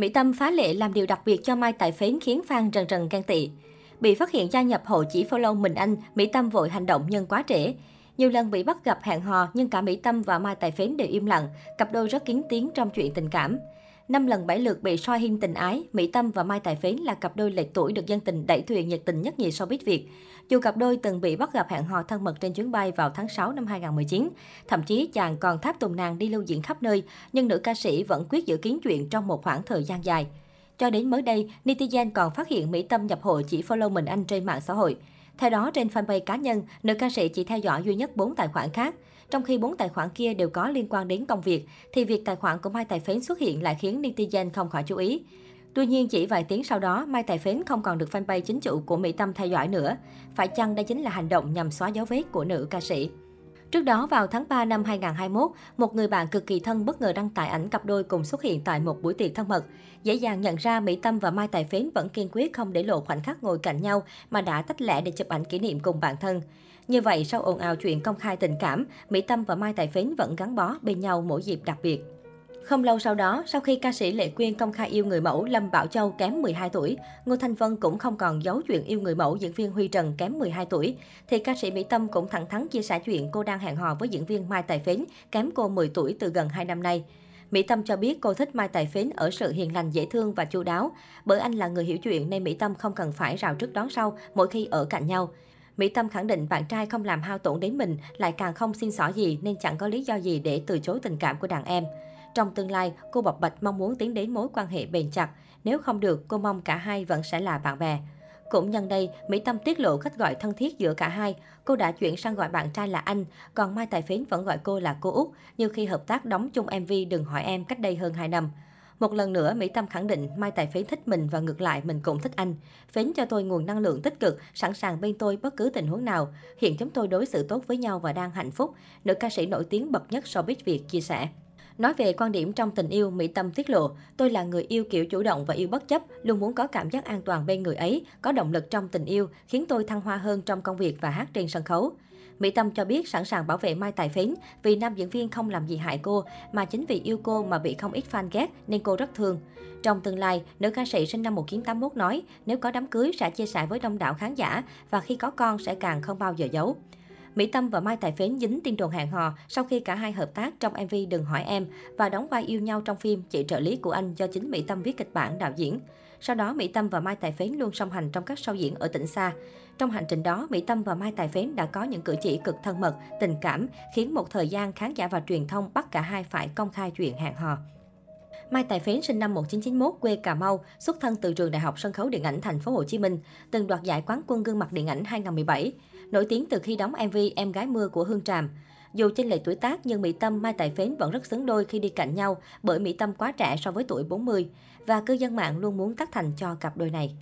Mỹ Tâm phá lệ làm điều đặc biệt cho Mai Tài Phến khiến fan rần rần ghen tị. Bị phát hiện gia nhập hội chỉ follow mình anh, Mỹ Tâm vội hành động nhân quá trễ. Nhiều lần bị bắt gặp hẹn hò nhưng cả Mỹ Tâm và Mai Tài Phến đều im lặng, cặp đôi rất kín tiếng trong chuyện tình cảm. Năm lần bảy lượt bị soi hiên tình ái, Mỹ Tâm và Mai Tài Phến là cặp đôi lệch tuổi được dân tình đẩy thuyền nhiệt tình nhất nhì showbiz Việt. Dù cặp đôi từng bị bắt gặp hẹn hò thân mật trên chuyến bay vào tháng 6 năm 2019, thậm chí chàng còn tháp tùng nàng đi lưu diễn khắp nơi, nhưng nữ ca sĩ vẫn quyết giữ kín chuyện trong một khoảng thời gian dài. Cho đến mới đây, netizen còn phát hiện Mỹ Tâm nhập hội chỉ follow mình anh trên mạng xã hội. Theo đó, trên fanpage cá nhân, nữ ca sĩ chỉ theo dõi duy nhất 4 tài khoản khác. Trong khi bốn tài khoản kia đều có liên quan đến công việc, thì việc tài khoản của Mai Tài Phến xuất hiện lại khiến netizen không khỏi chú ý. Tuy nhiên, chỉ vài tiếng sau đó, Mai Tài Phến không còn được fanpage chính chủ của Mỹ Tâm theo dõi nữa. Phải chăng đây chính là hành động nhằm xóa dấu vết của nữ ca sĩ? Trước đó, vào tháng 3 năm 2021, một người bạn cực kỳ thân bất ngờ đăng tải ảnh cặp đôi cùng xuất hiện tại một buổi tiệc thân mật. Dễ dàng nhận ra Mỹ Tâm và Mai Tài Phến vẫn kiên quyết không để lộ khoảnh khắc ngồi cạnh nhau mà đã tách lẻ để chụp ảnh kỷ niệm cùng bạn thân. Như vậy, sau ồn ào chuyện công khai tình cảm, Mỹ Tâm và Mai Tài Phến vẫn gắn bó bên nhau mỗi dịp đặc biệt. Không lâu sau đó, sau khi ca sĩ Lệ Quyên công khai yêu người mẫu Lâm Bảo Châu kém 12 tuổi, Ngô Thanh Vân cũng không còn giấu chuyện yêu người mẫu diễn viên Huy Trần kém 12 tuổi, thì ca sĩ Mỹ Tâm cũng thẳng thắn chia sẻ chuyện cô đang hẹn hò với diễn viên Mai Tài Phến kém cô 10 tuổi từ gần 2 năm nay. Mỹ Tâm cho biết cô thích Mai Tài Phến ở sự hiền lành dễ thương và chu đáo, bởi anh là người hiểu chuyện nên Mỹ Tâm không cần phải rào trước đón sau mỗi khi ở cạnh nhau. Mỹ Tâm khẳng định bạn trai không làm hao tổn đến mình, lại càng không xin xỏ gì nên chẳng có lý do gì để từ chối tình cảm của đàn em. Trong tương lai, cô bộc bạch mong muốn tiến đến mối quan hệ bền chặt. Nếu không được, cô mong cả hai vẫn sẽ là bạn bè. Cũng nhân đây, Mỹ Tâm tiết lộ cách gọi thân thiết giữa cả hai. Cô đã chuyển sang gọi bạn trai là anh, còn Mai Tài Phến vẫn gọi cô là cô Út, như khi hợp tác đóng chung MV Đừng hỏi em cách đây hơn 2 năm. Một lần nữa, Mỹ Tâm khẳng định Mai Tài Phến thích mình và ngược lại mình cũng thích anh. Phến cho tôi nguồn năng lượng tích cực, sẵn sàng bên tôi bất cứ tình huống nào. Hiện chúng tôi đối xử tốt với nhau và đang hạnh phúc. Nữ ca sĩ nổi tiếng bậc nhất showbiz Việt chia sẻ. Nói về quan điểm trong tình yêu, Mỹ Tâm tiết lộ, tôi là người yêu kiểu chủ động và yêu bất chấp, luôn muốn có cảm giác an toàn bên người ấy, có động lực trong tình yêu, khiến tôi thăng hoa hơn trong công việc và hát trên sân khấu. Mỹ Tâm cho biết sẵn sàng bảo vệ Mai Tài Phến vì nam diễn viên không làm gì hại cô, mà chính vì yêu cô mà bị không ít fan ghét nên cô rất thương. Trong tương lai, nữ ca sĩ sinh năm 1981 nói nếu có đám cưới sẽ chia sẻ với đông đảo khán giả và khi có con sẽ càng không bao giờ giấu. Mỹ Tâm và Mai Tài Phến dính tin đồn hẹn hò sau khi cả hai hợp tác trong MV Đừng hỏi em và đóng vai yêu nhau trong phim Chị trợ lý của anh do chính Mỹ Tâm viết kịch bản đạo diễn. Sau đó, Mỹ Tâm và Mai Tài Phến luôn song hành trong các sau diễn ở tỉnh xa. Trong hành trình đó, Mỹ Tâm và Mai Tài Phến đã có những cử chỉ cực thân mật, tình cảm, khiến một thời gian khán giả và truyền thông bắt cả hai phải công khai chuyện hẹn hò. Mai Tài Phến sinh năm 1991, quê Cà Mau, xuất thân từ trường Đại học Sân khấu Điện ảnh Thành phố Hồ Chí Minh, từng đoạt giải quán quân gương mặt điện ảnh 2017 nổi tiếng từ khi đóng MV Em gái mưa của Hương Tràm. Dù chênh lệch tuổi tác nhưng Mỹ Tâm Mai Tài Phến vẫn rất xứng đôi khi đi cạnh nhau bởi Mỹ Tâm quá trẻ so với tuổi 40 và cư dân mạng luôn muốn tác thành cho cặp đôi này.